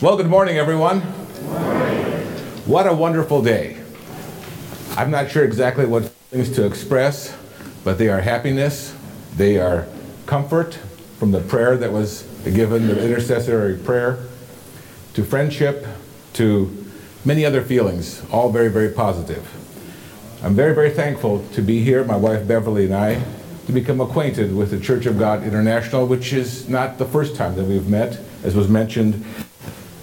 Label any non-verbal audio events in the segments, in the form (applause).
Well, good morning, everyone. What a wonderful day. I'm not sure exactly what things to express, but they are happiness, they are comfort from the prayer that was given, the intercessory prayer, to friendship, to many other feelings, all very, very positive. I'm very, very thankful to be here, my wife Beverly and I, to become acquainted with the Church of God International, which is not the first time that we've met. As was mentioned,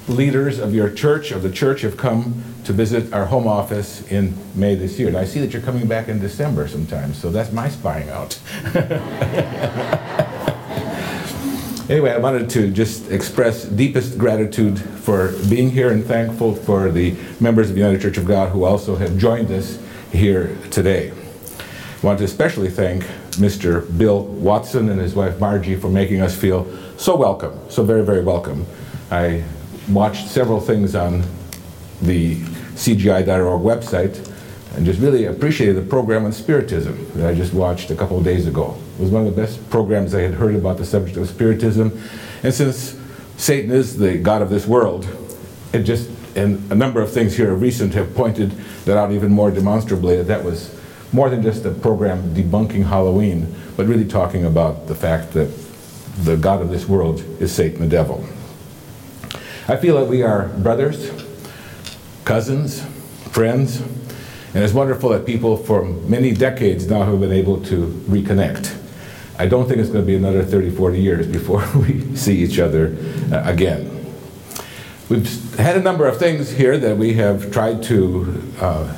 leaders of your church, of the church, have come to visit our home office in May this year. And I see that you're coming back in December sometimes, so that's my spying out. (laughs) anyway, I wanted to just express deepest gratitude for being here and thankful for the members of the United Church of God who also have joined us here today. I want to especially thank Mr. Bill Watson and his wife Margie for making us feel so welcome, so very, very welcome. I watched several things on the CGI.org website and just really appreciated the program on Spiritism that I just watched a couple of days ago. It was one of the best programs I had heard about the subject of Spiritism. And since Satan is the God of this world, it just, and a number of things here recent have pointed that out even more demonstrably that that was more than just a program debunking Halloween, but really talking about the fact that the God of this world is Satan the devil. I feel that we are brothers, cousins, friends, and it's wonderful that people for many decades now have been able to reconnect. I don't think it's going to be another 30, 40 years before (laughs) we see each other uh, again. We've had a number of things here that we have tried to uh,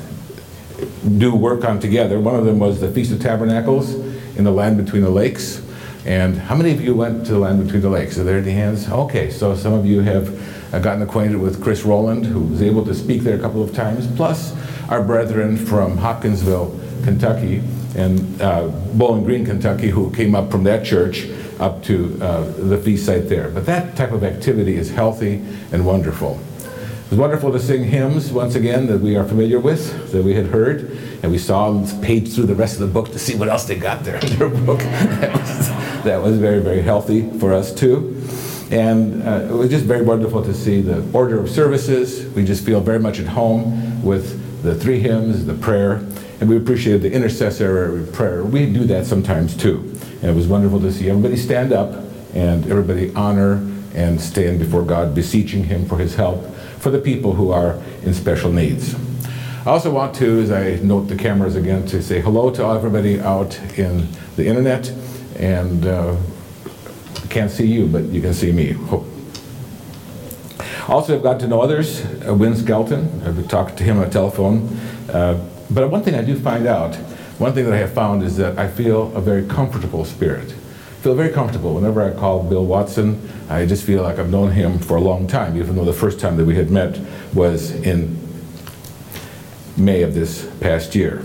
do work on together. One of them was the Feast of Tabernacles in the land between the lakes. And how many of you went to the land between the lakes? Are there any hands? Okay, so some of you have I've gotten acquainted with Chris Rowland, who was able to speak there a couple of times, plus our brethren from Hopkinsville, Kentucky, and uh, Bowling Green, Kentucky, who came up from that church up to uh, the feast site there. But that type of activity is healthy and wonderful. It was wonderful to sing hymns once again that we are familiar with, that we had heard, and we saw and paged through the rest of the book to see what else they got there in their book. (laughs) that, was, that was very, very healthy for us too. And uh, it was just very wonderful to see the order of services. We just feel very much at home with the three hymns, the prayer, and we appreciated the intercessory prayer. We do that sometimes too. And it was wonderful to see everybody stand up and everybody honor and stand before God, beseeching Him for His help for the people who are in special needs. I also want to, as I note the cameras again, to say hello to everybody out in the internet and uh, can't see you, but you can see me. Also, I've got to know others. Uh, Win Skelton, I've talked to him on the telephone. Uh, but one thing I do find out, one thing that I have found is that I feel a very comfortable spirit. I feel very comfortable. Whenever I call Bill Watson, I just feel like I've known him for a long time, even though the first time that we had met was in May of this past year.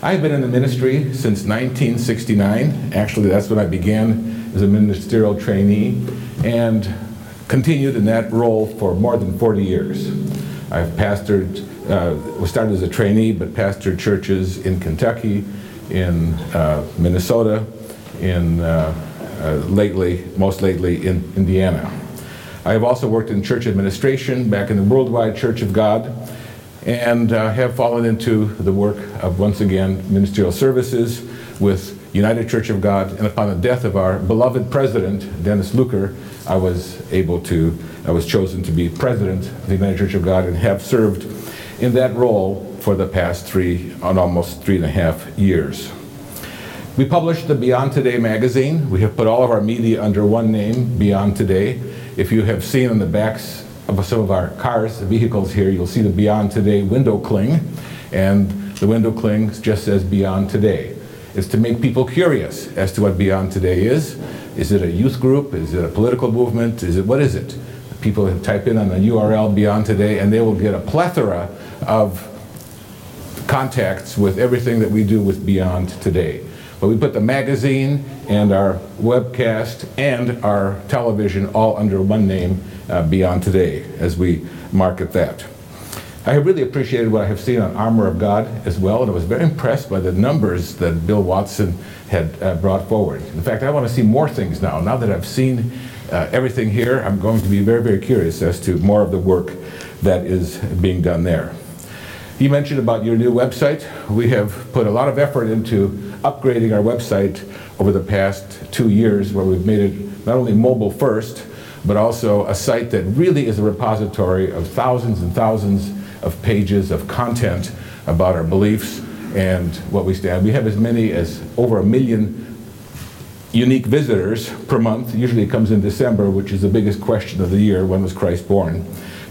I've been in the ministry since 1969. Actually, that's when I began as a ministerial trainee and continued in that role for more than 40 years. I've pastored, uh, started as a trainee, but pastored churches in Kentucky, in uh, Minnesota, in uh, uh, lately, most lately in Indiana. I have also worked in church administration back in the Worldwide Church of God and uh, have fallen into the work of, once again, ministerial services with United Church of God, and upon the death of our beloved president, Dennis Luker, I was able to, I was chosen to be president of the United Church of God and have served in that role for the past three, on almost three and a half years. We published the Beyond Today magazine. We have put all of our media under one name, Beyond Today. If you have seen on the backs of some of our cars, the vehicles here, you'll see the Beyond Today window cling, and the window cling just says Beyond Today is to make people curious as to what Beyond Today is. Is it a youth group? Is it a political movement? Is it what is it? People type in on the URL Beyond Today and they will get a plethora of contacts with everything that we do with Beyond Today. But we put the magazine and our webcast and our television all under one name, uh, Beyond Today, as we market that. I have really appreciated what I have seen on Armor of God as well, and I was very impressed by the numbers that Bill Watson had uh, brought forward. In fact, I want to see more things now. Now that I've seen uh, everything here, I'm going to be very, very curious as to more of the work that is being done there. You mentioned about your new website. We have put a lot of effort into upgrading our website over the past two years, where we've made it not only mobile first, but also a site that really is a repository of thousands and thousands of pages of content about our beliefs and what we stand. We have as many as over a million unique visitors per month. Usually it comes in December, which is the biggest question of the year, when was Christ born?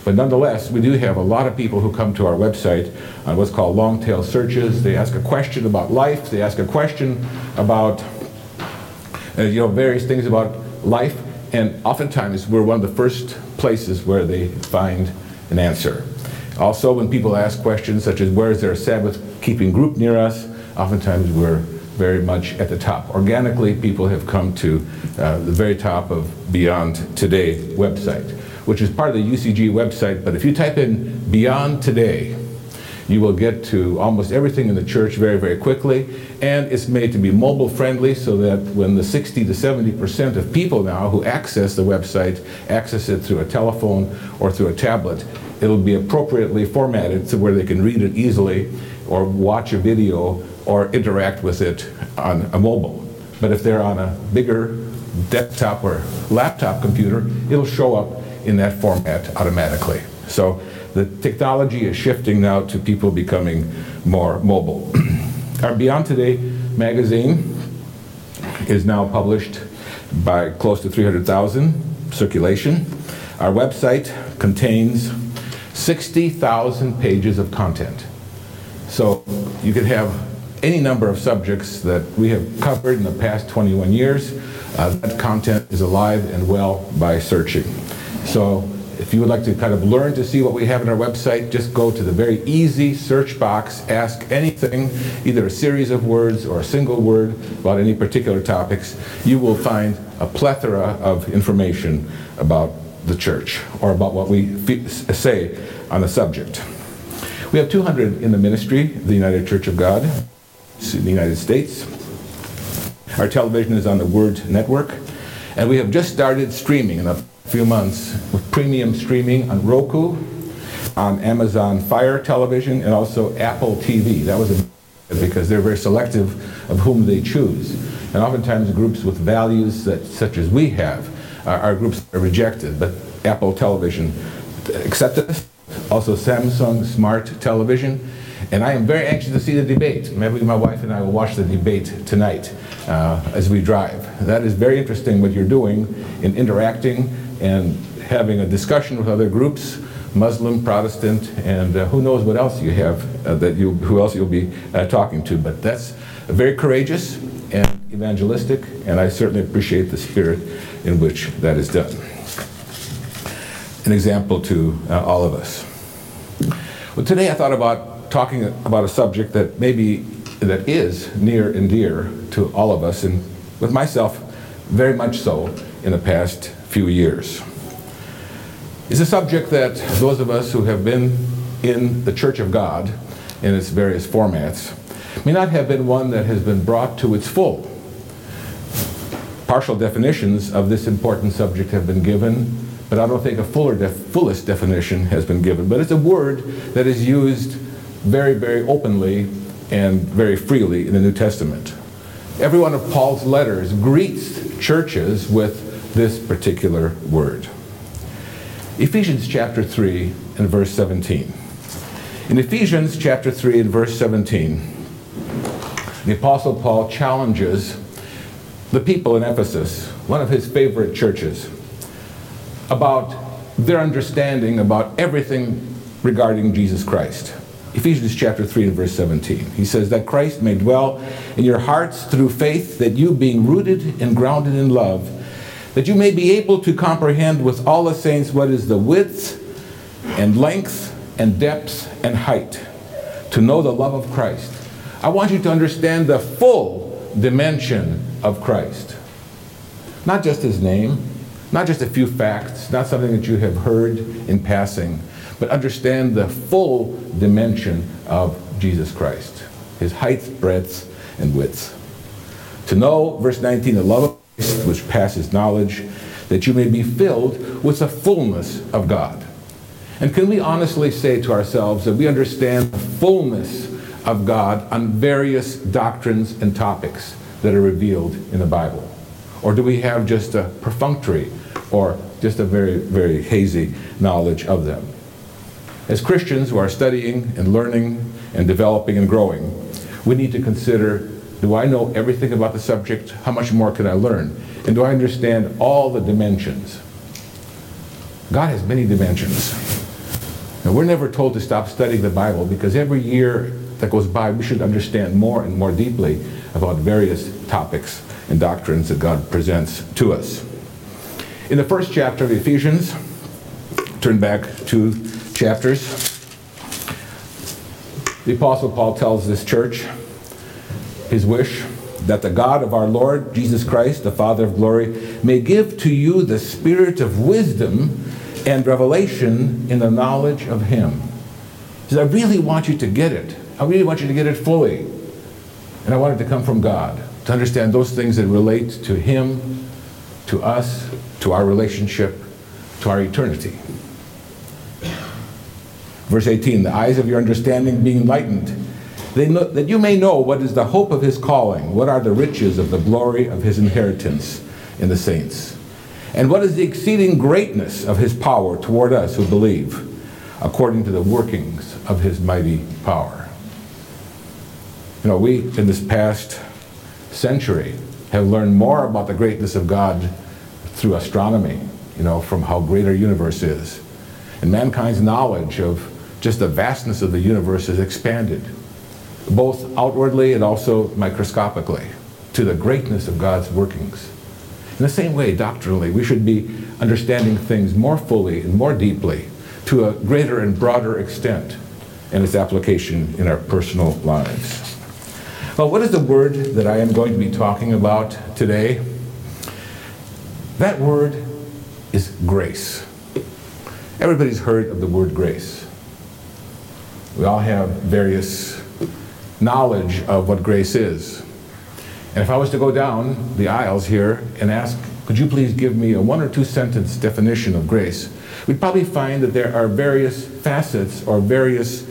But nonetheless, we do have a lot of people who come to our website on what's called long tail searches. They ask a question about life, they ask a question about uh, you know, various things about life, and oftentimes we're one of the first places where they find an answer. Also, when people ask questions such as where is there a Sabbath keeping group near us, oftentimes we're very much at the top. Organically, people have come to uh, the very top of Beyond Today website, which is part of the UCG website. But if you type in Beyond Today, you will get to almost everything in the church very, very quickly. And it's made to be mobile friendly so that when the 60 to 70% of people now who access the website access it through a telephone or through a tablet, it'll be appropriately formatted so where they can read it easily or watch a video or interact with it on a mobile. But if they're on a bigger desktop or laptop computer, it'll show up in that format automatically. So the technology is shifting now to people becoming more mobile. (clears throat) Our Beyond Today magazine is now published by close to 300,000 circulation. Our website contains 60,000 pages of content. So you could have any number of subjects that we have covered in the past 21 years. Uh, that content is alive and well by searching. So if you would like to kind of learn to see what we have on our website, just go to the very easy search box, ask anything, either a series of words or a single word about any particular topics. You will find a plethora of information about the church or about what we say on the subject. We have 200 in the ministry, the United Church of God in the United States. Our television is on the Word Network, and we have just started streaming in few months with premium streaming on Roku, on Amazon Fire Television, and also Apple TV. That was a because they're very selective of whom they choose. And oftentimes groups with values that, such as we have are, are groups that are rejected, but Apple Television accepted us. Also Samsung Smart Television and I am very anxious to see the debate. Maybe my wife and I will watch the debate tonight uh, as we drive. That is very interesting what you're doing in interacting and having a discussion with other groups, Muslim, Protestant, and uh, who knows what else you have uh, that you, who else you'll be uh, talking to. But that's very courageous and evangelistic, and I certainly appreciate the spirit in which that is done. An example to uh, all of us. Well, today I thought about talking about a subject that maybe that is near and dear to all of us, and with myself, very much so in the past few years. Is a subject that those of us who have been in the Church of God in its various formats may not have been one that has been brought to its full. Partial definitions of this important subject have been given, but I don't think a fuller def fullest definition has been given. But it's a word that is used very, very openly and very freely in the New Testament. Every one of Paul's letters greets churches with this particular word. Ephesians chapter 3 and verse 17. In Ephesians chapter 3 and verse 17, the Apostle Paul challenges the people in Ephesus, one of his favorite churches, about their understanding about everything regarding Jesus Christ. Ephesians chapter 3 and verse 17. He says, That Christ may dwell in your hearts through faith, that you, being rooted and grounded in love, that you may be able to comprehend with all the saints what is the width and length and depth and height, to know the love of Christ. I want you to understand the full dimension of Christ. Not just his name, not just a few facts, not something that you have heard in passing but understand the full dimension of Jesus Christ his height, breadth, and width. To know, verse 19, the love of which passes knowledge, that you may be filled with the fullness of God. And can we honestly say to ourselves that we understand the fullness of God on various doctrines and topics that are revealed in the Bible? Or do we have just a perfunctory or just a very, very hazy knowledge of them? As Christians who are studying and learning and developing and growing, we need to consider do I know everything about the subject? How much more can I learn? And do I understand all the dimensions? God has many dimensions. Now, we're never told to stop studying the Bible because every year that goes by, we should understand more and more deeply about various topics and doctrines that God presents to us. In the first chapter of Ephesians, turn back two chapters. The Apostle Paul tells this church his wish that the God of our Lord Jesus Christ, the Father of glory, may give to you the spirit of wisdom and revelation in the knowledge of Him. He says, I really want you to get it. I really want you to get it fully. And I want it to come from God, to understand those things that relate to Him, to us, to our relationship, to our eternity. Verse 18, the eyes of your understanding being enlightened, know, that you may know what is the hope of his calling, what are the riches of the glory of his inheritance in the saints, and what is the exceeding greatness of his power toward us who believe, according to the workings of his mighty power. You know, we, in this past century, have learned more about the greatness of God through astronomy, you know, from how great our universe is. And mankind's knowledge of just the vastness of the universe has expanded both outwardly and also microscopically, to the greatness of God's workings. In the same way, doctrinally, we should be understanding things more fully and more deeply to a greater and broader extent in its application in our personal lives. Well, what is the word that I am going to be talking about today? That word is grace. Everybody's heard of the word grace. We all have various knowledge of what grace is. And if I was to go down the aisles here and ask, could you please give me a one or two sentence definition of grace, we'd probably find that there are various facets or various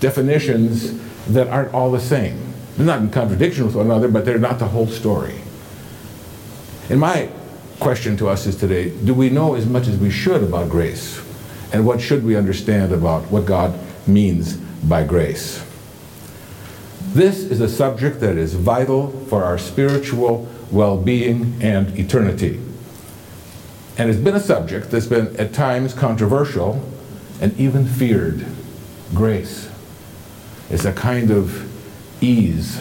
definitions that aren't all the same. They're not in contradiction with one another, but they're not the whole story. And my question to us is today do we know as much as we should about grace? And what should we understand about what God means by grace? This is a subject that is vital for our spiritual well being and eternity. And it's been a subject that's been at times controversial and even feared. Grace. It's a kind of ease.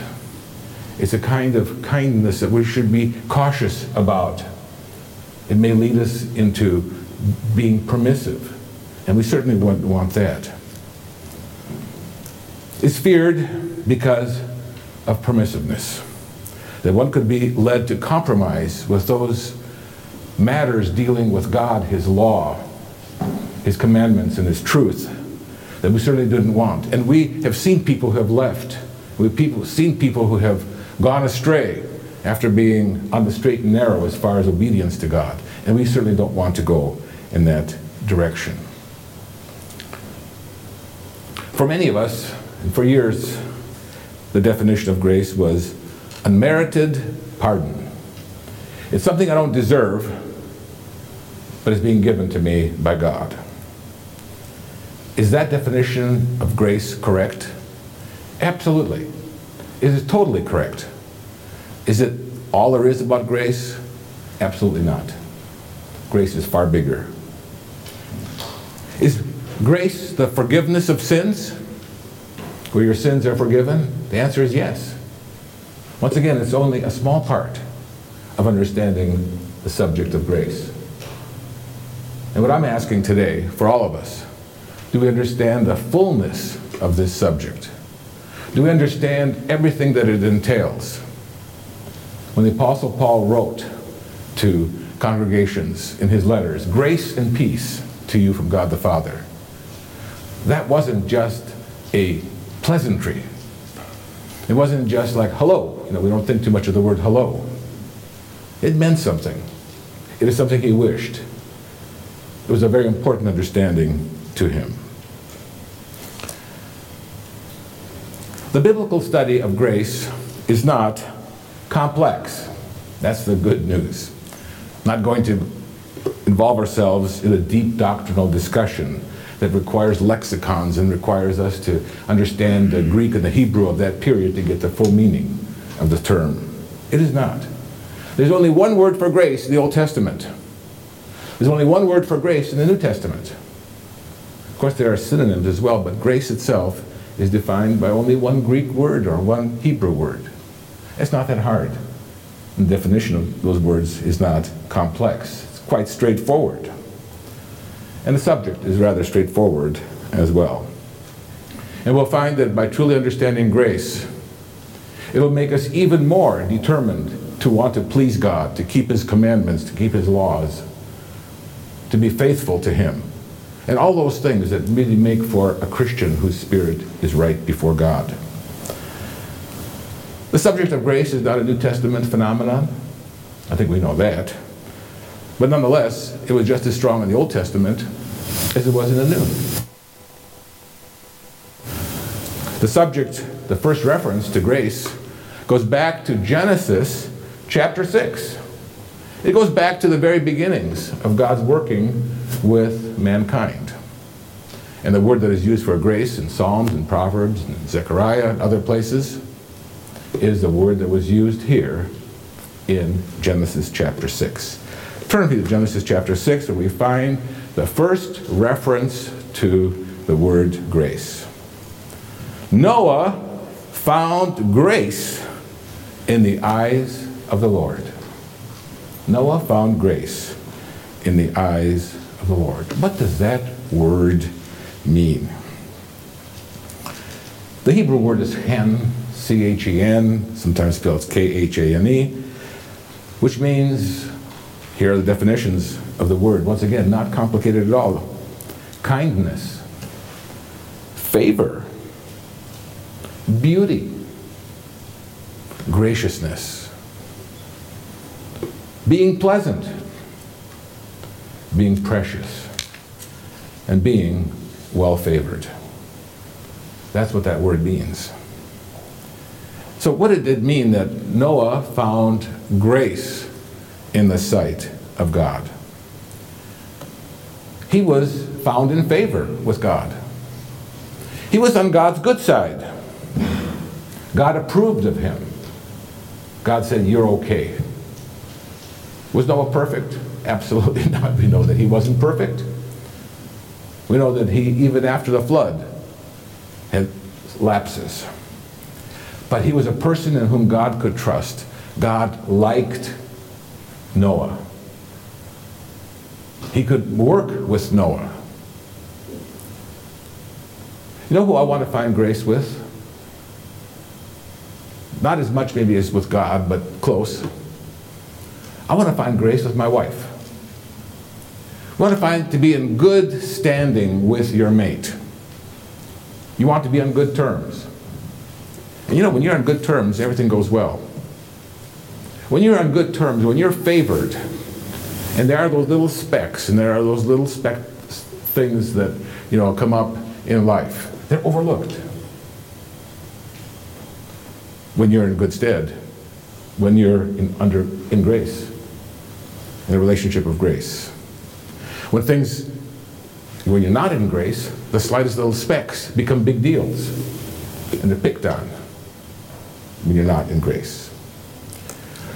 It's a kind of kindness that we should be cautious about. It may lead us into being permissive, and we certainly wouldn't want that. It's feared because of permissiveness. That one could be led to compromise with those matters dealing with God, His law, His commandments, and His truth that we certainly didn't want. And we have seen people who have left. We've people, seen people who have gone astray after being on the straight and narrow as far as obedience to God. And we certainly don't want to go in that direction. For many of us, and for years, the definition of grace was unmerited pardon. It's something I don't deserve, but it's being given to me by God. Is that definition of grace correct? Absolutely. Is it totally correct? Is it all there is about grace? Absolutely not. Grace is far bigger. Is grace the forgiveness of sins? Where your sins are forgiven? The answer is yes. Once again, it's only a small part of understanding the subject of grace. And what I'm asking today for all of us, do we understand the fullness of this subject? Do we understand everything that it entails? When the Apostle Paul wrote to congregations in his letters, grace and peace to you from God the Father, that wasn't just a pleasantry. It wasn't just like hello. You know, we don't think too much of the word hello. It meant something. It is something he wished. It was a very important understanding to him. The biblical study of grace is not complex. That's the good news. Not going to involve ourselves in a deep doctrinal discussion that requires lexicons and requires us to understand the mm-hmm. Greek and the Hebrew of that period to get the full meaning of the term. It is not. There's only one word for grace in the Old Testament. There's only one word for grace in the New Testament. Of course, there are synonyms as well, but grace itself is defined by only one Greek word or one Hebrew word. It's not that hard. The definition of those words is not complex. It's quite straightforward. And the subject is rather straightforward as well. And we'll find that by truly understanding grace, it'll make us even more determined to want to please God, to keep His commandments, to keep His laws, to be faithful to Him. And all those things that really make for a Christian whose spirit is right before God. The subject of grace is not a New Testament phenomenon. I think we know that. But nonetheless, it was just as strong in the Old Testament as it was in the New. The subject, the first reference to grace, goes back to Genesis chapter 6. It goes back to the very beginnings of God's working with mankind. And the word that is used for grace in Psalms and Proverbs and Zechariah and other places is the word that was used here in Genesis chapter 6. Turn to Genesis chapter 6 where we find the first reference to the word grace. Noah found grace in the eyes of the Lord. Noah found grace in the eyes of the Lord. What does that word mean? The Hebrew word is hen, C H E N, sometimes spelled K H A N E, which means, here are the definitions of the word. Once again, not complicated at all. Kindness, favor, beauty, graciousness, being pleasant, being precious, and being well favored. That's what that word means. So, what did it mean that Noah found grace in the sight of God? He was found in favor with God. He was on God's good side. God approved of him. God said, You're okay. Was Noah perfect? (laughs) Absolutely not. We know that he wasn't perfect. We know that he, even after the flood, had lapses. But he was a person in whom God could trust. God liked Noah. He could work with Noah. You know who I want to find grace with? Not as much maybe as with God, but close. I want to find grace with my wife. I want to find to be in good standing with your mate. You want to be on good terms. And you know, when you're on good terms, everything goes well. When you're on good terms, when you're favored, and there are those little specks, and there are those little speck things that you know come up in life, they're overlooked. When you're in good stead, when you're in, under in grace, in a relationship of grace. When things, when you're not in grace, the slightest little specks become big deals, and they're picked on when you're not in grace.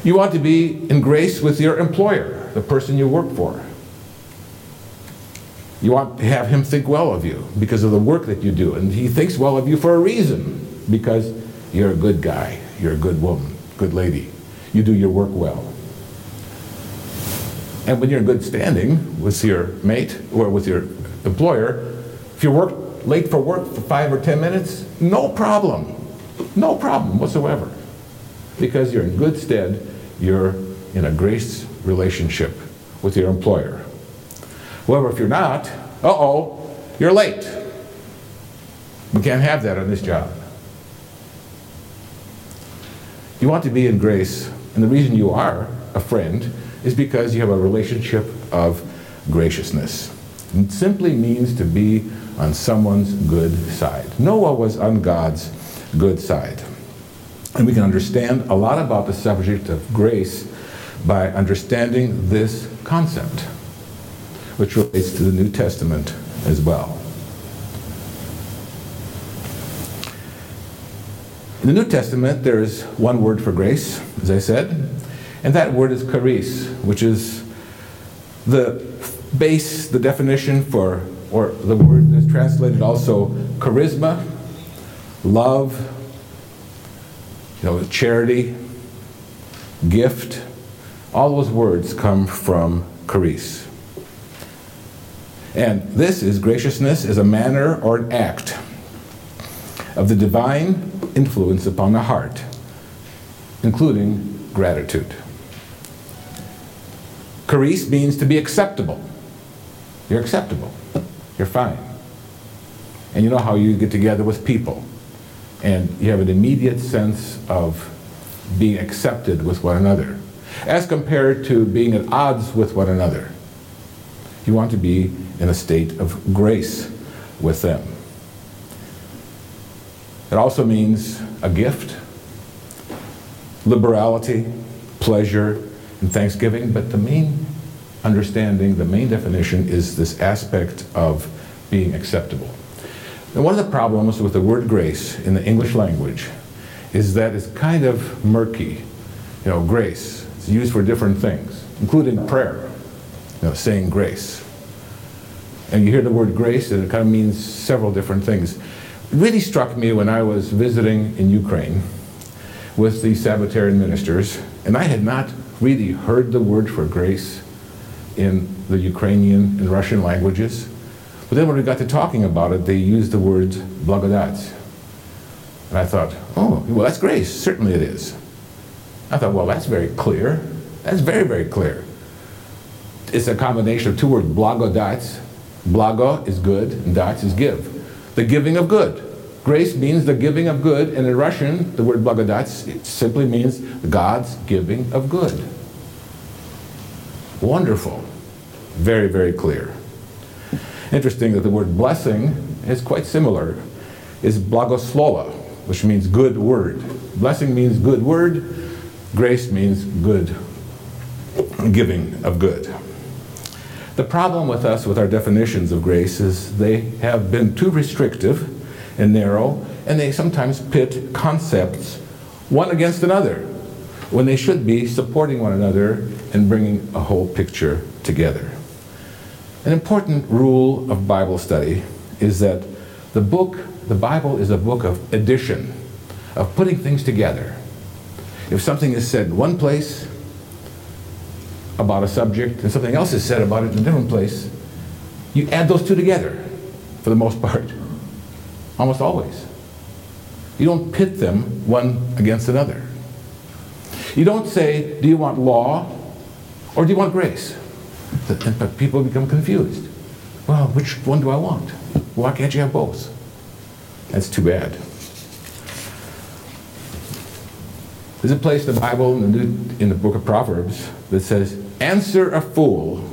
You want to be in grace with your employer, the person you work for. You want to have him think well of you because of the work that you do. And he thinks well of you for a reason because you're a good guy, you're a good woman, good lady. You do your work well. And when you're in good standing with your mate or with your employer, if you work late for work for five or ten minutes, no problem. No problem whatsoever. Because you're in good stead, you're in a grace relationship with your employer. However, if you're not, uh oh, you're late. We can't have that on this job. You want to be in grace, and the reason you are a friend is because you have a relationship of graciousness. It simply means to be on someone's good side. Noah was on God's good side. And we can understand a lot about the subject of grace by understanding this concept, which relates to the New Testament as well. In the New Testament, there is one word for grace, as I said, and that word is charis, which is the base, the definition for, or the word is translated also charisma, love, know, charity, gift. All those words come from charis. And this is graciousness as a manner or an act of the divine influence upon the heart, including gratitude. Charis means to be acceptable. You're acceptable. You're fine. And you know how you get together with people and you have an immediate sense of being accepted with one another, as compared to being at odds with one another. You want to be in a state of grace with them. It also means a gift, liberality, pleasure, and thanksgiving, but the main understanding, the main definition is this aspect of being acceptable. And one of the problems with the word grace in the English language is that it's kind of murky. You know, grace is used for different things, including prayer, you know, saying grace. And you hear the word grace, and it kind of means several different things. It really struck me when I was visiting in Ukraine with the Sabbatarian ministers, and I had not really heard the word for grace in the Ukrainian and Russian languages. But then when we got to talking about it, they used the words blagodat. And I thought, oh, well, that's grace. Certainly it is. I thought, well, that's very clear. That's very, very clear. It's a combination of two words, blagodat. Blago is good, and dat is give. The giving of good. Grace means the giving of good, and in Russian, the word blagodat simply means God's giving of good. Wonderful. Very, very clear. Interesting that the word blessing is quite similar. Is blagoslova, which means good word. Blessing means good word. Grace means good giving of good. The problem with us with our definitions of grace is they have been too restrictive and narrow, and they sometimes pit concepts one against another when they should be supporting one another and bringing a whole picture together. An important rule of Bible study is that the book, the Bible, is a book of addition, of putting things together. If something is said in one place about a subject and something else is said about it in a different place, you add those two together for the most (laughs) part, almost always. You don't pit them one against another. You don't say, do you want law or do you want grace? But people become confused. Well, which one do I want? Why can't you have both? That's too bad. There's a place in the Bible, in the, New, in the book of Proverbs, that says, Answer a fool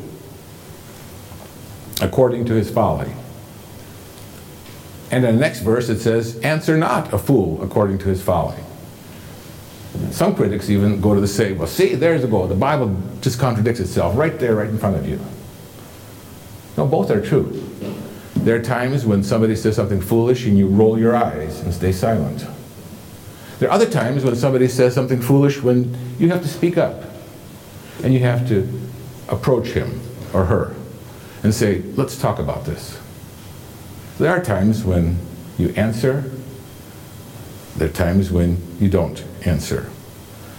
according to his folly. And in the next verse it says, Answer not a fool according to his folly. Some critics even go to the say, well, see, there's the goal. The Bible just contradicts itself right there, right in front of you. No, both are true. There are times when somebody says something foolish and you roll your eyes and stay silent. There are other times when somebody says something foolish when you have to speak up and you have to approach him or her and say, let's talk about this. There are times when you answer, there are times when you don't answer.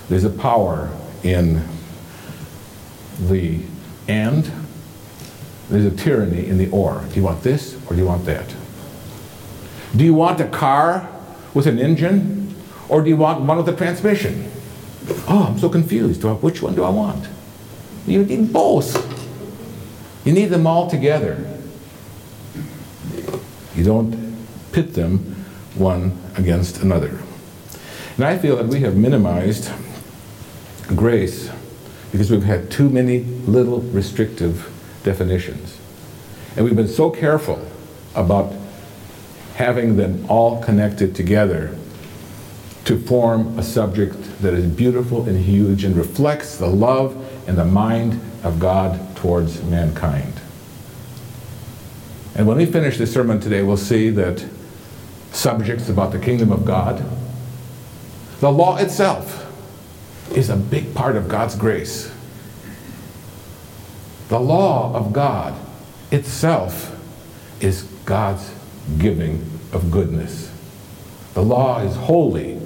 There's a power in the and, there's a tyranny in the or. Do you want this or do you want that? Do you want a car with an engine or do you want one with a transmission? Oh, I'm so confused. Which one do I want? You need both. You need them all together. You don't pit them one against another. And I feel that we have minimized grace because we've had too many little restrictive definitions. And we've been so careful about having them all connected together to form a subject that is beautiful and huge and reflects the love and the mind of God towards mankind. And when we finish this sermon today, we'll see that subjects about the kingdom of God, the law itself, is a big part of God's grace. The law of God itself is God's giving of goodness. The law is holy,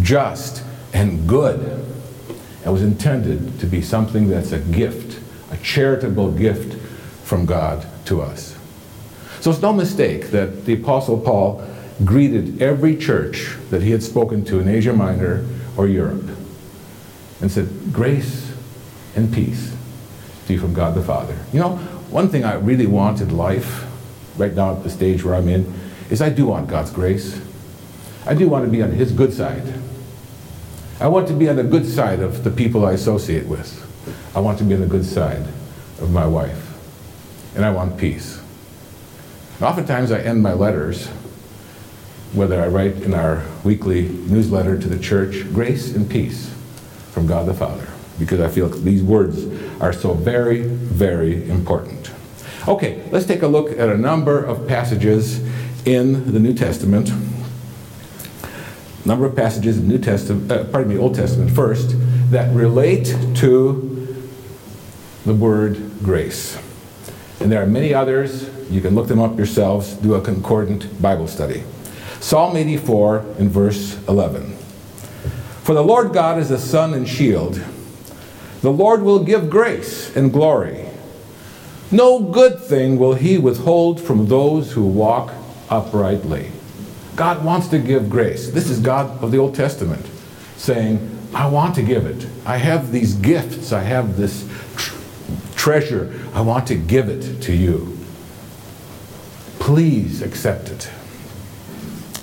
just, and good, and was intended to be something that's a gift, a charitable gift from God to us. So it's no mistake that the Apostle Paul greeted every church that he had spoken to in Asia Minor or Europe and said, Grace and peace to you from God the Father. You know, one thing I really want in life, right now at the stage where I'm in, is I do want God's grace. I do want to be on His good side. I want to be on the good side of the people I associate with. I want to be on the good side of my wife. And I want peace. And Oftentimes I end my letters, whether I write in our weekly newsletter to the church, grace and peace from God the Father, because I feel these words are so very, very important. Okay, let's take a look at a number of passages in the New Testament. Number of passages in New Testament, uh, pardon me, Old Testament first, that relate to the word grace. And there are many others. You can look them up yourselves, do a concordant Bible study. Psalm 84 in verse 11. For the Lord God is a sun and shield. The Lord will give grace and glory. No good thing will he withhold from those who walk uprightly. God wants to give grace. This is God of the Old Testament saying, I want to give it. I have these gifts. I have this tr- treasure. I want to give it to you. Please accept it.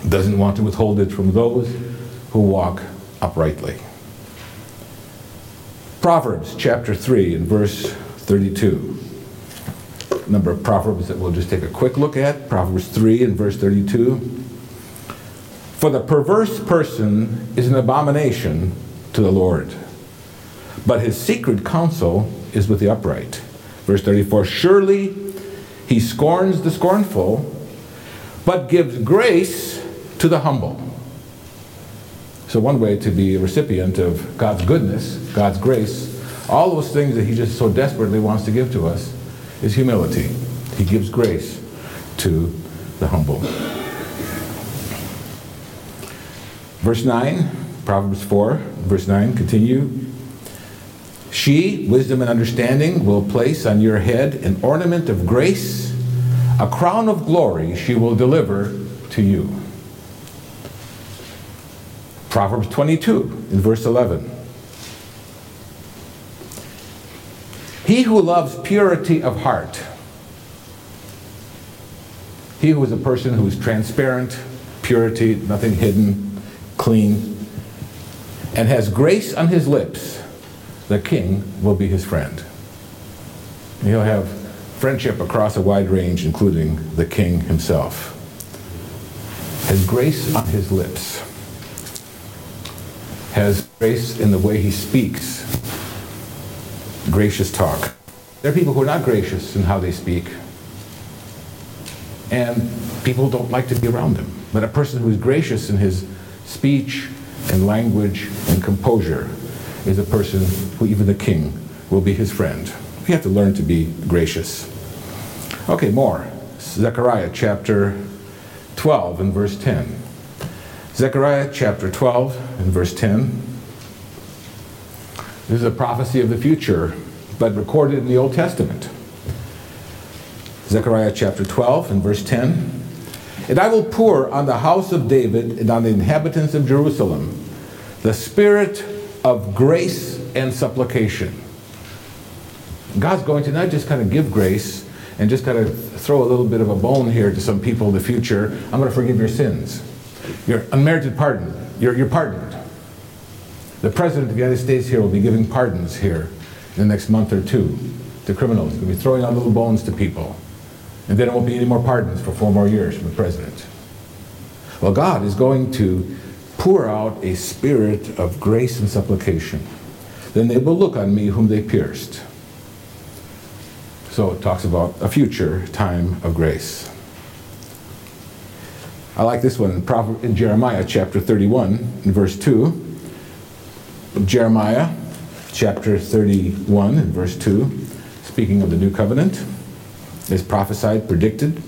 Doesn't want to withhold it from those who walk uprightly. Proverbs chapter 3 and verse 32. A number of Proverbs that we'll just take a quick look at. Proverbs 3 and verse 32. For the perverse person is an abomination to the Lord, but his secret counsel is with the upright. Verse 34 Surely he scorns the scornful, but gives grace to the humble. So, one way to be a recipient of God's goodness, God's grace, all those things that He just so desperately wants to give to us, is humility. He gives grace to the humble. Verse 9, Proverbs 4, verse 9, continue. She, wisdom and understanding, will place on your head an ornament of grace, a crown of glory she will deliver to you. Proverbs 22 in verse 11. He who loves purity of heart, he who is a person who is transparent, purity, nothing hidden, clean, and has grace on his lips, the king will be his friend. He'll have friendship across a wide range, including the king himself. Has grace on his lips, has grace in the way he speaks, gracious talk. There are people who are not gracious in how they speak, and people don't like to be around them. But a person who is gracious in his speech and language and composure is a person who even the king will be his friend. We have to learn to be gracious. Okay, more. Zechariah chapter 12 and verse 10. Zechariah chapter 12 and verse 10. This is a prophecy of the future, but recorded in the Old Testament. Zechariah chapter 12 and verse 10. And I will pour on the house of David and on the inhabitants of Jerusalem the spirit of grace and supplication. God's going to not just kind of give grace and just kind of throw a little bit of a bone here to some people in the future. I'm going to forgive your sins. Your unmerited pardon. You're, you're pardoned. The President of the United States here will be giving pardons here in the next month or two to criminals. We'll be throwing out little bones to people. And then there won't be any more pardons for four more years from the president. Well, God is going to pour out a spirit of grace and supplication. Then they will look on me whom they pierced. So it talks about a future time of grace. I like this one in, in Jeremiah chapter 31, verse 2. Jeremiah chapter 31, in verse 2, speaking of the new covenant, is prophesied, predicted.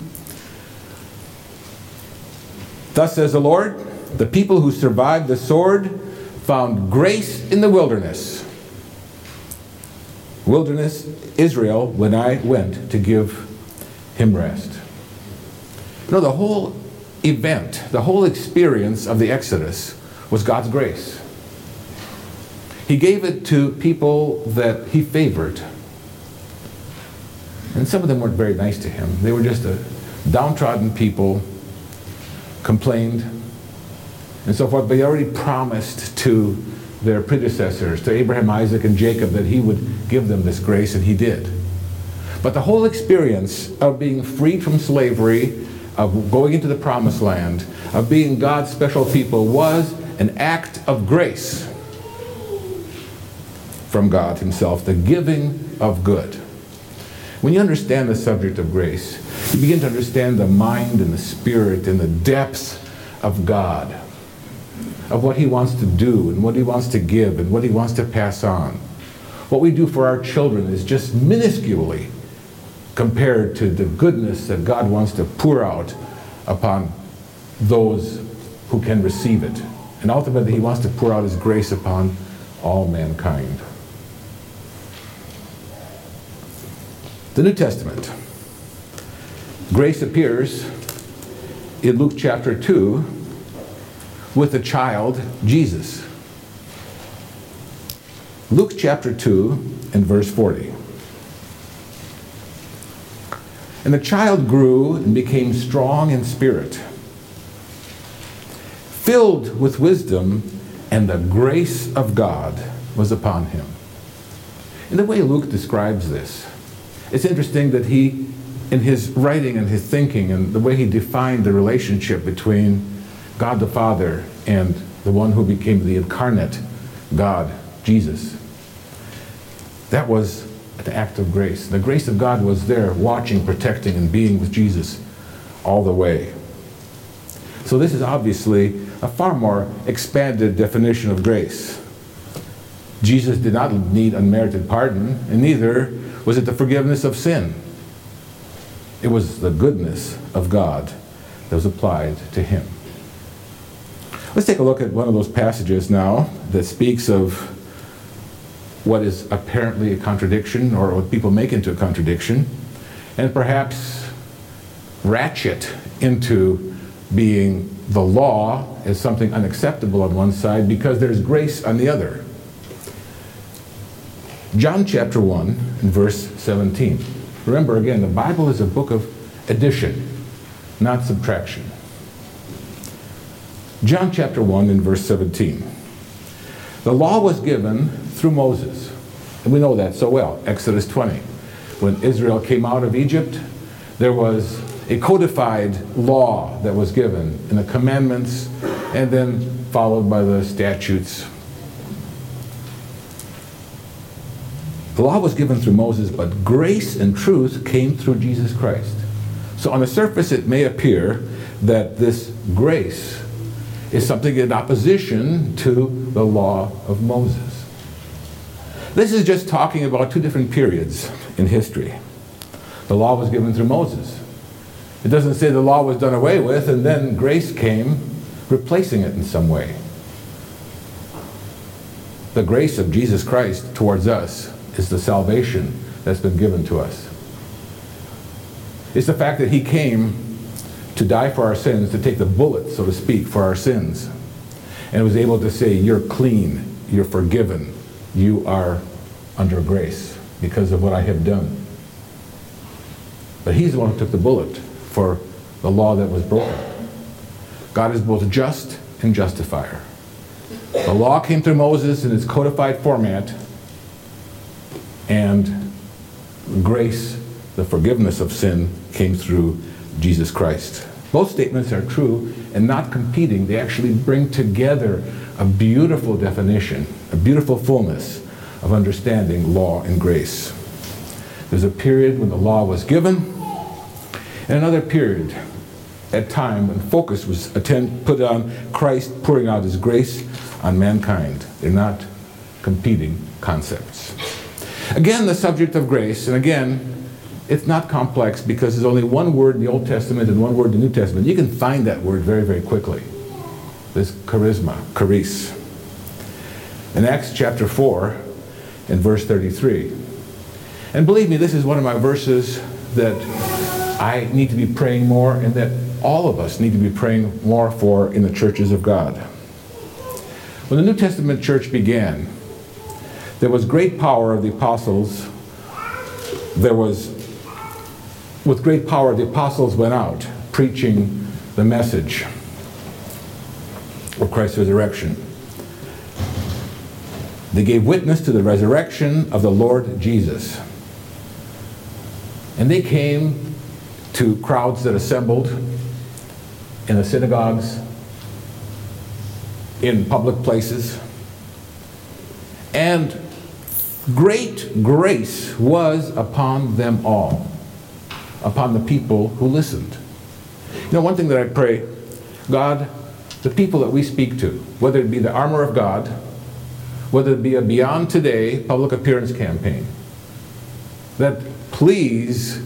Thus says the Lord, the people who survived the sword found grace in the wilderness. Wilderness, Israel, when I went to give him rest. You know, the whole event, the whole experience of the Exodus was God's grace. He gave it to people that he favored. And some of them weren't very nice to him. They were just a downtrodden people complained, and so forth. But he already promised to their predecessors, to Abraham, Isaac, and Jacob, that he would give them this grace, and he did. But the whole experience of being freed from slavery, of going into the promised land, of being God's special people was an act of grace from God Himself, the giving of good. When you understand the subject of grace, you begin to understand the mind and the spirit and the depths of God, of what He wants to do and what He wants to give and what He wants to pass on. What we do for our children is just minusculely compared to the goodness that God wants to pour out upon those who can receive it. And ultimately, He wants to pour out His grace upon all mankind. The New Testament. Grace appears in Luke chapter 2 with the child Jesus. Luke chapter 2 and verse 40. And the child grew and became strong in spirit, filled with wisdom, and the grace of God was upon him. In the way Luke describes this, it's interesting that he, in his writing and his thinking and the way he defined the relationship between God the Father and the one who became the incarnate God, Jesus, that was an act of grace. The grace of God was there, watching, protecting, and being with Jesus all the way. So, this is obviously a far more expanded definition of grace. Jesus did not need unmerited pardon, and neither was it the forgiveness of sin? It was the goodness of God that was applied to him. Let's take a look at one of those passages now that speaks of what is apparently a contradiction or what people make into a contradiction and perhaps ratchet into being the law as something unacceptable on one side because there's grace on the other. John chapter 1 and verse 17. Remember again, the Bible is a book of addition, not subtraction. John chapter 1 and verse 17. The law was given through Moses. And we know that so well. Exodus 20. When Israel came out of Egypt, there was a codified law that was given in the commandments and then followed by the statutes The law was given through Moses, but grace and truth came through Jesus Christ. So on the surface, it may appear that this grace is something in opposition to the law of Moses. This is just talking about two different periods in history. The law was given through Moses. It doesn't say the law was done away with and then grace came replacing it in some way. The grace of Jesus Christ towards us is the salvation that's been given to us. It's the fact that he came to die for our sins, to take the bullet, so to speak, for our sins, and was able to say, You're clean, you're forgiven, you are under grace because of what I have done. But he's the one who took the bullet for the law that was broken. God is both just and justifier. The law came through Moses in its codified format, and grace, the forgiveness of sin, came through Jesus Christ. Both statements are true and not competing. They actually bring together a beautiful definition, a beautiful fullness of understanding law and grace. There's a period when the law was given, and another period at time when focus was attend, put on Christ pouring out his grace on mankind. They're not competing concepts. Again, the subject of grace, and again, it's not complex because there's only one word in the Old Testament and one word in the New Testament. You can find that word very, very quickly. This charisma, charis. In Acts chapter 4 and verse 33. And believe me, this is one of my verses that I need to be praying more and that all of us need to be praying more for in the churches of God. When the New Testament church began, there was great power of the apostles. There was with great power, the apostles went out preaching the message of Christ's resurrection. They gave witness to the resurrection of the Lord Jesus. And they came to crowds that assembled in the synagogues, in public places. And great grace was upon them all upon the people who listened. You know, one thing that I pray, God, the people that we speak to, whether it be the armor of God, whether it be a Beyond Today public appearance campaign, that please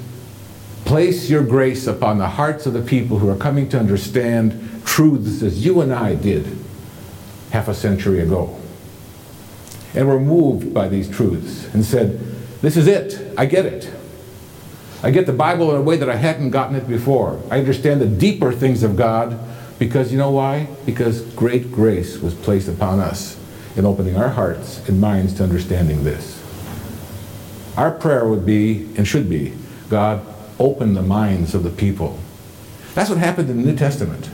place your grace upon the hearts of the people who are coming to understand truths as you and I did half a century ago. And were moved by these truths and said, This is it, I get it. I get the Bible in a way that I hadn't gotten it before. I understand the deeper things of God because you know why? Because great grace was placed upon us in opening our hearts and minds to understanding this. Our prayer would be and should be God, open the minds of the people. That's what happened in the New Testament.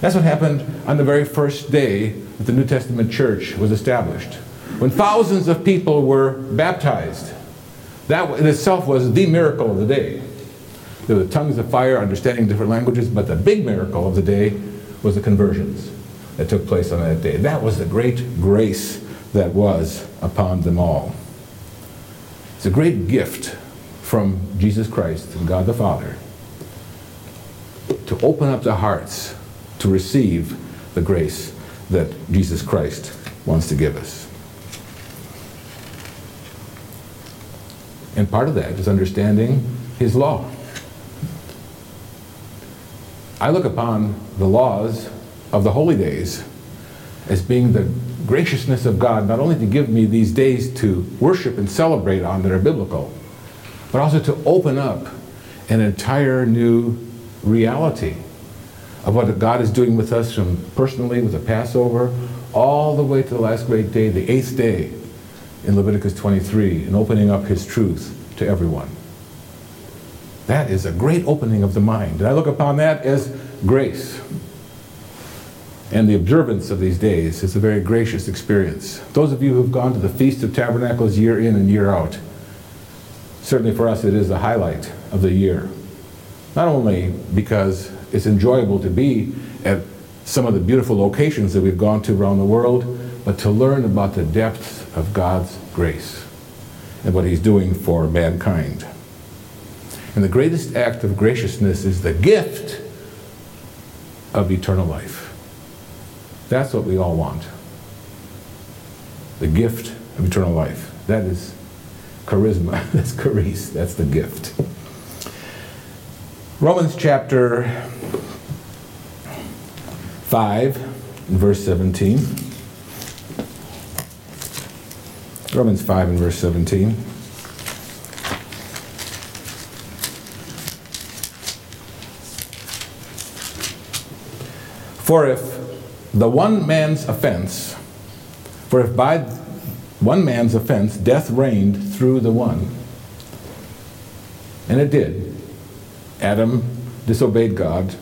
That's what happened on the very first day that the New Testament church was established. When thousands of people were baptized that in itself was the miracle of the day. There were tongues of fire, understanding different languages, but the big miracle of the day was the conversions that took place on that day. That was the great grace that was upon them all. It's a great gift from Jesus Christ and God the Father to open up the hearts to receive the grace that Jesus Christ wants to give us. And part of that is understanding his law. I look upon the laws of the holy days as being the graciousness of God, not only to give me these days to worship and celebrate on that are biblical, but also to open up an entire new reality of what God is doing with us from personally with the Passover all the way to the last great day, the eighth day, in Leviticus 23 and opening up his truth to everyone. That is a great opening of the mind. And I look upon that as grace. And the observance of these days is a very gracious experience. Those of you who've gone to the Feast of Tabernacles year in and year out, certainly for us it is the highlight of the year. Not only because it's enjoyable to be at some of the beautiful locations that we've gone to around the world, but to learn about the depths of God's grace and what He's doing for mankind. And the greatest act of graciousness is the gift of eternal life. That's what we all want. The gift of eternal life. That is charisma. (laughs) That's charis. That's the gift. Romans chapter 5, verse 17. Romans 5 and verse 17. For if the one man's offense, for if by one man's offense death reigned through the one, and it did, Adam disobeyed God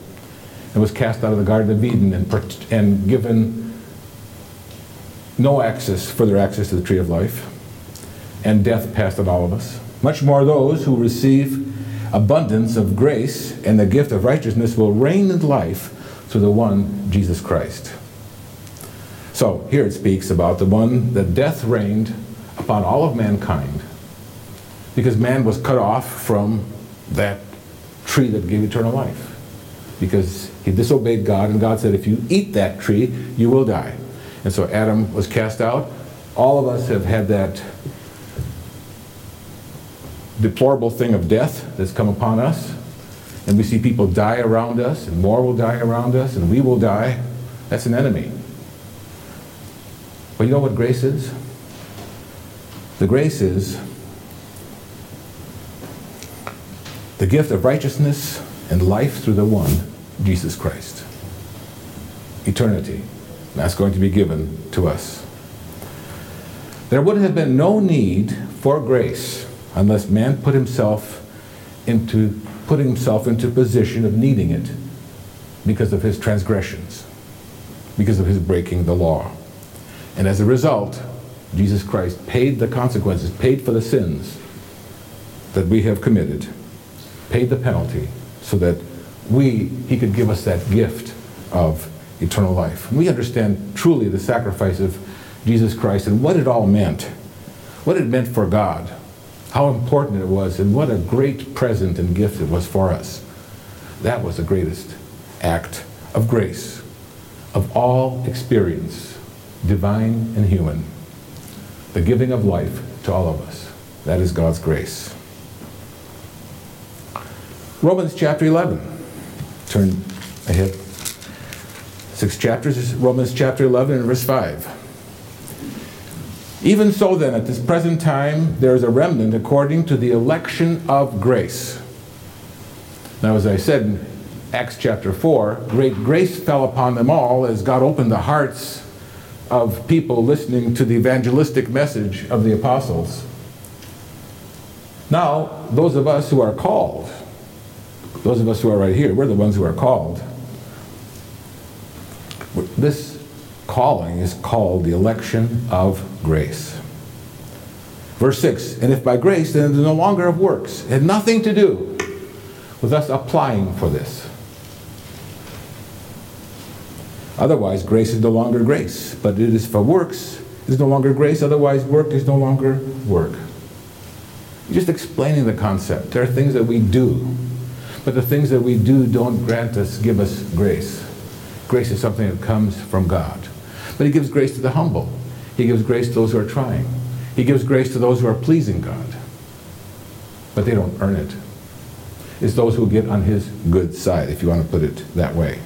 and was cast out of the Garden of Eden and, and given no access, further access to the tree of life. and death passed on all of us. Much more those who receive abundance of grace and the gift of righteousness will reign in life through the one, Jesus Christ. So here it speaks about the one that death reigned upon all of mankind because man was cut off from that tree that gave eternal life. Because he disobeyed God, and God said, if you eat that tree, you will die. And so Adam was cast out. All of us have had that deplorable thing of death that's come upon us. And we see people die around us, and more will die around us, and we will die. That's an enemy. But you know what grace is? The grace is the gift of righteousness and life through the one, Jesus Christ. Eternity. That's going to be given to us. There would have been no need for grace unless man put himself into put himself into a position of needing it because of his transgressions, because of his breaking the law. And as a result, Jesus Christ paid the consequences, paid for the sins that we have committed, paid the penalty so that we, he could give us that gift of eternal life. We understand truly the sacrifice of Jesus Christ and what it all meant, what it meant for God, how important it was, and what a great present and gift it was for us. That was the greatest act of grace of all experience, divine and human. The giving of life to all of us. That is God's grace. Romans chapter 11. Turn ahead. Six chapters, Romans chapter 11 and verse 5. Even so, then, at this present time, there is a remnant according to the election of grace. Now, as I said in Acts chapter 4, great grace fell upon them all as God opened the hearts of people listening to the evangelistic message of the apostles. Now, those of us who are called, those of us who are right here, we're the ones who are called. This calling is called the election of grace. Verse 6 And if by grace, then it is no longer of works. It had nothing to do with us applying for this. Otherwise, grace is no longer grace, but it is for works. It is no longer grace, otherwise, work is no longer work. Just explaining the concept. There are things that we do, but the things that we do don't grant us, give us grace. Grace is something that comes from God. But he gives grace to the humble. He gives grace to those who are trying. He gives grace to those who are pleasing God. But they don't earn it. It's those who get on his good side, if you want to put it that way.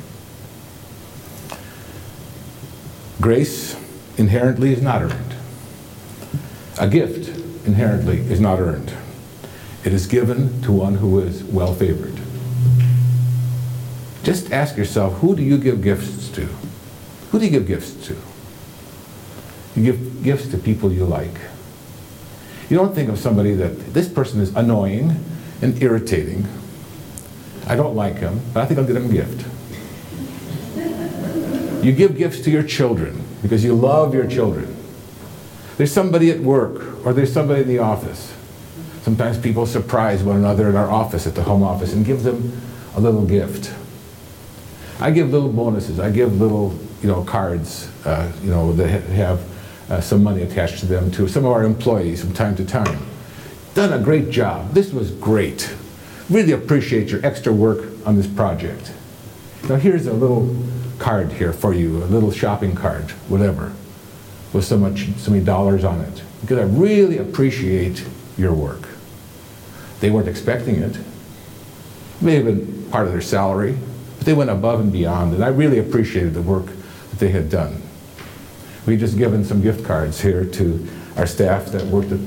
Grace inherently is not earned. A gift inherently is not earned. It is given to one who is well favored. Just ask yourself who do you give gifts to? Who do you give gifts to? You give gifts to people you like. You don't think of somebody that this person is annoying and irritating. I don't like him, but I think I'll get him a gift. You give gifts to your children because you love your children. There's somebody at work or there's somebody in the office. Sometimes people surprise one another in our office, at the home office, and give them a little gift. I give little bonuses. I give little you know, cards, uh, you know, that have uh, some money attached to them to some of our employees from time to time. Done a great job. This was great. Really appreciate your extra work on this project. Now here's a little card here for you, a little shopping card, whatever, with so much, so many dollars on it. Because I really appreciate your work. They weren't expecting it. it may have been part of their salary, but they went above and beyond, and I really appreciated the work that they had done. We just given some gift cards here to our staff that worked, at,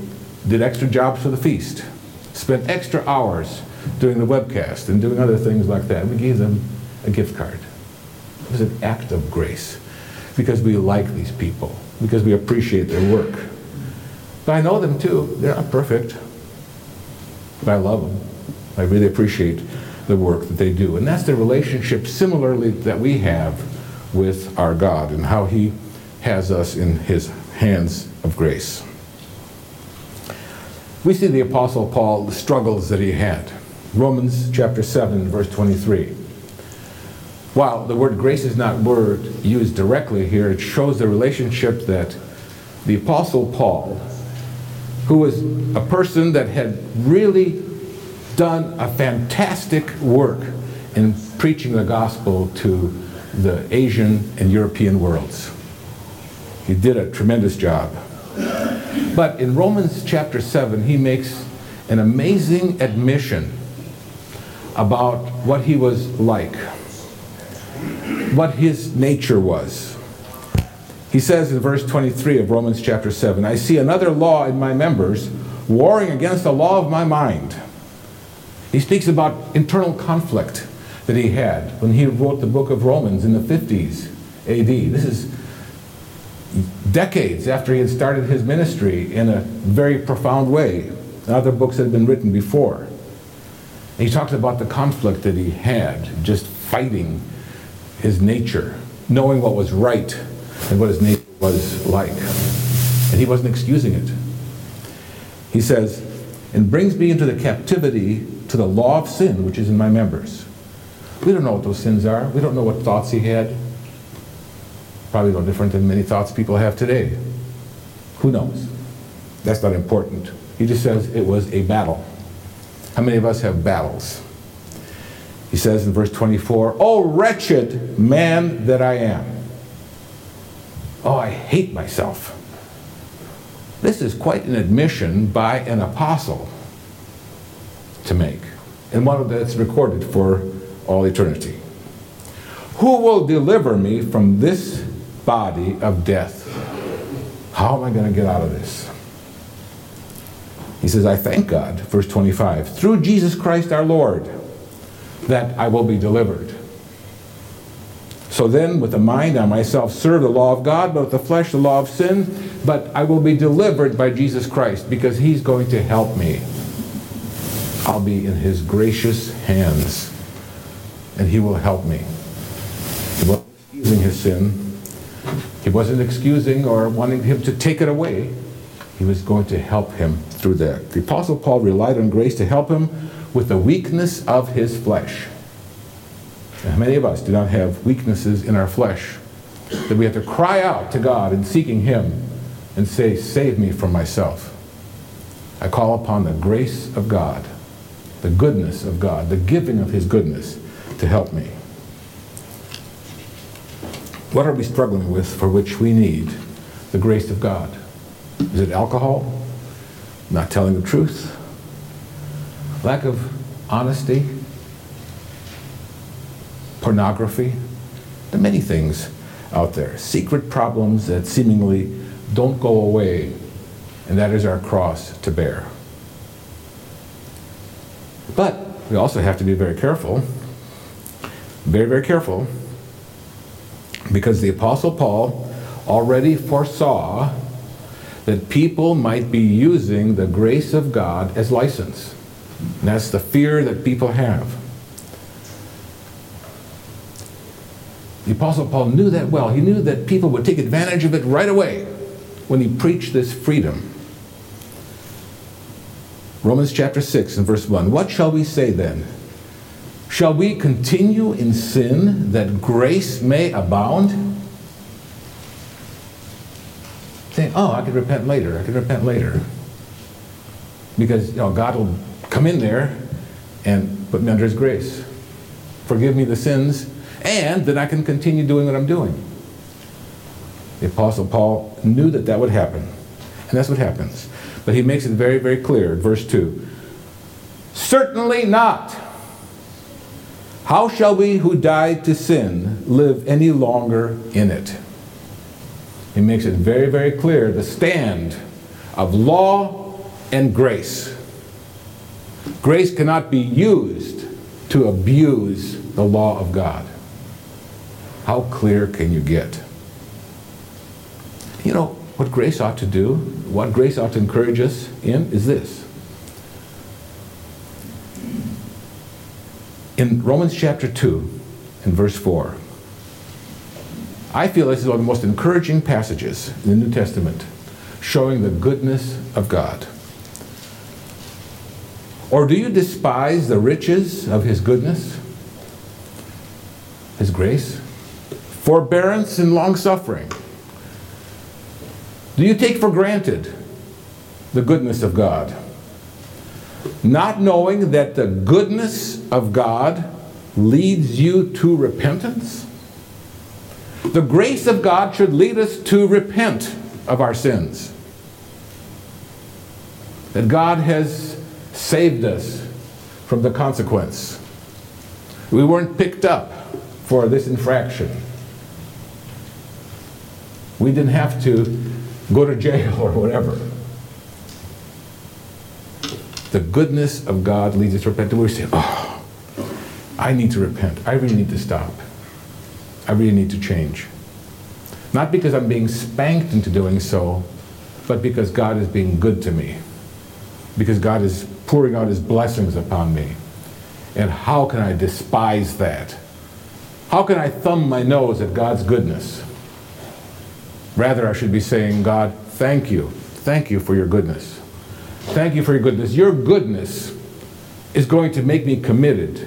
did extra jobs for the feast, spent extra hours doing the webcast and doing other things like that. We gave them a gift card. It was an act of grace because we like these people, because we appreciate their work. But I know them too. They're not perfect, but I love them. I really appreciate the work that they do. And that's the relationship similarly that we have with our God and how He has us in His hands of grace. we see the Apostle Paul, the struggles that he had. Romans chapter 7, verse 23. While the word grace is not word used directly here, it shows the relationship that the Apostle Paul, who was a person that had really done a fantastic work in preaching the gospel to the Asian and European worlds. He did a tremendous job. But in Romans chapter 7, he makes an amazing admission about what he was like, what his nature was. He says in verse 23 of Romans chapter 7 I see another law in my members, warring against the law of my mind. He speaks about internal conflict that he had when he wrote the book of Romans in the 50s AD. This is decades after he had started his ministry in a very profound way. Other books had been written before. He talks about the conflict that he had, just fighting his nature, knowing what was right and what his nature was like. And he wasn't excusing it. He says, and brings me into the captivity to the law of sin which is in my members. We don't know what those sins are. We don't know what thoughts he had. Probably no different than many thoughts people have today. Who knows? That's not important. He just says it was a battle. How many of us have battles? He says in verse 24, Oh, wretched man that I am. Oh, I hate myself. This is quite an admission by an apostle to make, and one that's recorded for all eternity. Who will deliver me from this body of death? How am I going to get out of this? He says, I thank God, verse 25, through Jesus Christ our Lord, that I will be delivered. So then, with the mind, I myself serve the law of God, but with the flesh, the law of sin. But I will be delivered by Jesus Christ because he's going to help me. I'll be in his gracious hands, and he will help me. He wasn't excusing his sin. He wasn't excusing or wanting him to take it away. He was going to help him through that. The Apostle Paul relied on grace to help him with the weakness of his flesh. And many of us do not have weaknesses in our flesh that we have to cry out to God in seeking Him and say, Save me from myself. I call upon the grace of God, the goodness of God, the giving of His goodness to help me. What are we struggling with for which we need the grace of God? Is it alcohol? Not telling the truth? Lack of honesty? Pornography? the many things out there. Secret problems that seemingly don't go away, and that is our cross to bear. But we also have to be very careful, very, very careful, because the Apostle Paul already foresaw that people might be using the grace of God as license. And that's the fear that people have. The Apostle Paul knew that well. He knew that people would take advantage of it right away when he preached this freedom. Romans chapter 6 and verse 1. What shall we say then? Shall we continue in sin that grace may abound? Saying, oh, I could repent later. I could repent later. Because you know, God will come in there and put me under his grace. Forgive me the sins, and then I can continue doing what I'm doing. The Apostle Paul knew that that would happen. And that's what happens. But he makes it very, very clear. Verse 2 Certainly not. How shall we who died to sin live any longer in it? He makes it very, very clear the stand of law and grace. Grace cannot be used to abuse the law of God. How clear can you get? You know, what grace ought to do, what grace ought to encourage us in, is this. In Romans chapter 2, in verse 4, I feel this is one of the most encouraging passages in the New Testament, showing the goodness of God. Or do you despise the riches of his goodness, his grace, forbearance, and long suffering? Do you take for granted the goodness of God? Not knowing that the goodness of God leads you to repentance? The grace of God should lead us to repent of our sins. That God has saved us from the consequence. We weren't picked up for this infraction. We didn't have to go to jail or whatever. The goodness of God leads us to repent. We say, oh, I need to repent. I really need to stop. I really need to change. Not because I'm being spanked into doing so, but because God is being good to me. Because God is pouring out his blessings upon me. And how can I despise that? How can I thumb my nose at God's goodness? Rather, I should be saying, God, thank you. Thank you for your goodness. Thank you for your goodness. Your goodness is going to make me committed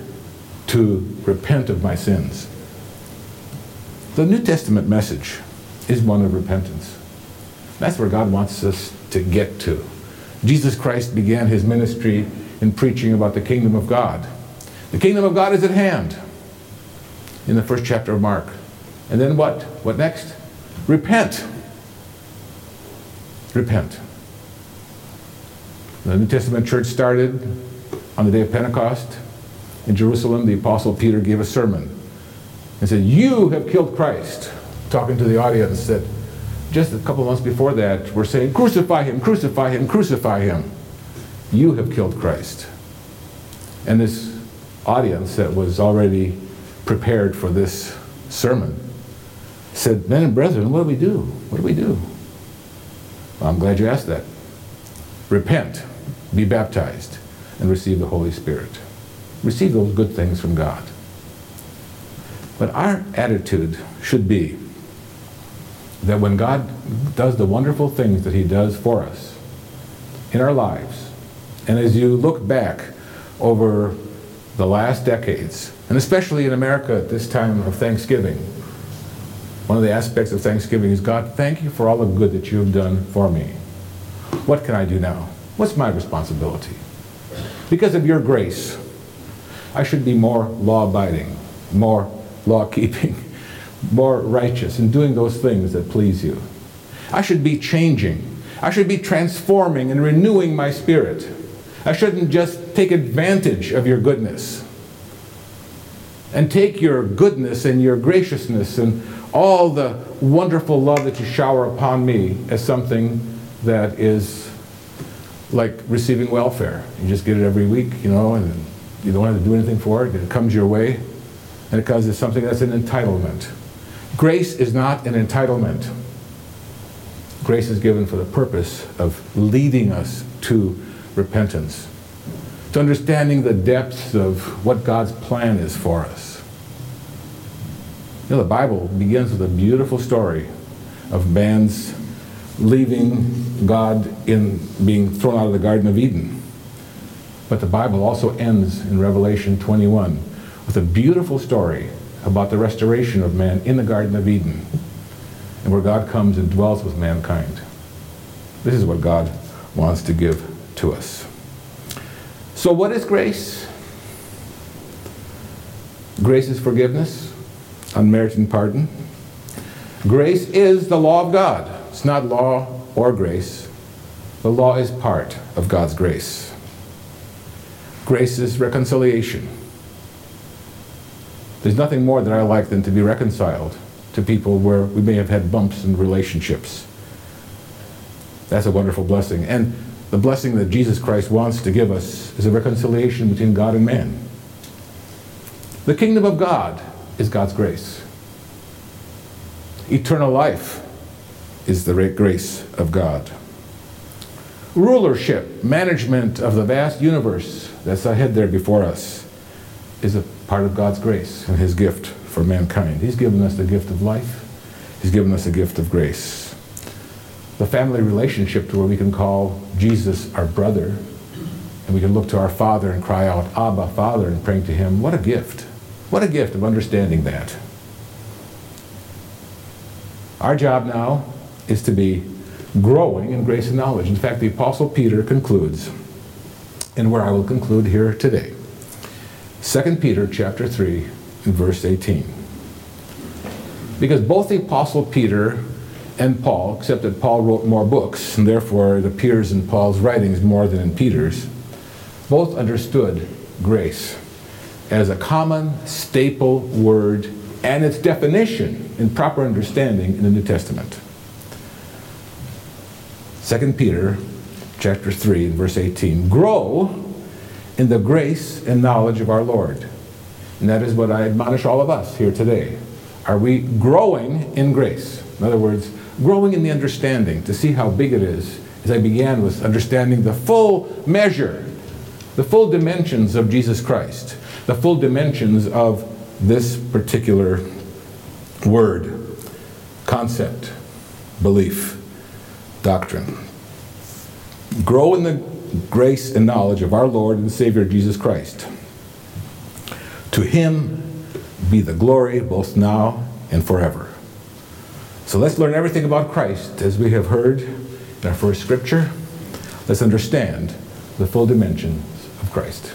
to repent of my sins. The New Testament message is one of repentance. That's where God wants us to get to. Jesus Christ began his ministry in preaching about the kingdom of God. The kingdom of God is at hand in the first chapter of Mark. And then what? What next? Repent. Repent. The New Testament church started on the day of Pentecost in Jerusalem. The Apostle Peter gave a sermon and said, You have killed Christ, talking to the audience that just a couple months before that we were saying, Crucify him, crucify him, crucify him. You have killed Christ. And this audience that was already prepared for this sermon said, Men and brethren, what do we do? What do we do? Well, I'm glad you asked that. Repent, be baptized, and receive the Holy Spirit. Receive those good things from God. But our attitude should be that when God does the wonderful things that He does for us in our lives, and as you look back over the last decades, and especially in America at this time of Thanksgiving, one of the aspects of Thanksgiving is God, thank you for all the good that you have done for me. What can I do now? What's my responsibility? Because of your grace, I should be more law abiding, more law keeping, more righteous, and doing those things that please you. I should be changing. I should be transforming and renewing my spirit. I shouldn't just take advantage of your goodness and take your goodness and your graciousness and all the wonderful love that you shower upon me as something that is like receiving welfare. You just get it every week, you know, and you don't have to do anything for it. It comes your way and because it's something that's an entitlement. Grace is not an entitlement. Grace is given for the purpose of leading us to repentance, to understanding the depths of what God's plan is for us. You know, the Bible begins with a beautiful story of man's leaving God in being thrown out of the Garden of Eden. But the Bible also ends in Revelation 21 with a beautiful story about the restoration of man in the Garden of Eden and where God comes and dwells with mankind. This is what God wants to give to us. So, what is grace? Grace is forgiveness, unmerited pardon. Grace is the law of God. It's not law or grace. The law is part of God's grace. Grace is reconciliation. There's nothing more that I like than to be reconciled to people where we may have had bumps in relationships. That's a wonderful blessing. And the blessing that Jesus Christ wants to give us is a reconciliation between God and man. The kingdom of God is God's grace. Eternal life is the grace of God. Rulership, management of the vast universe that's ahead there before us is a part of God's grace and His gift for mankind. He's given us the gift of life, He's given us a gift of grace. The family relationship to where we can call Jesus our brother, and And we can look to our Father and cry out, Abba, Father, and praying to Him. What a gift. What a gift of understanding that. Our job now is to be growing in grace and knowledge. In fact, the Apostle Peter concludes, and where I will conclude here today. 2 Peter chapter 3 and verse 18. Because both the Apostle Peter and Paul, except that Paul wrote more books, and therefore it appears in Paul's writings more than in Peter's, both understood grace as a common staple word and its definition in proper understanding in the New Testament. 2 Peter chapter 3 and verse 18. Grow in the grace and knowledge of our Lord. And that is what I admonish all of us here today. Are we growing in grace? In other words, growing in the understanding to see how big it is, as I began with understanding the full measure, the full dimensions of Jesus Christ, the full dimensions of this particular word, concept, belief, doctrine. Grow in the grace and knowledge of our Lord and Savior Jesus Christ. To him be the glory both now and forever. So let's learn everything about Christ as we have heard in our first scripture. Let's understand the full dimensions of Christ.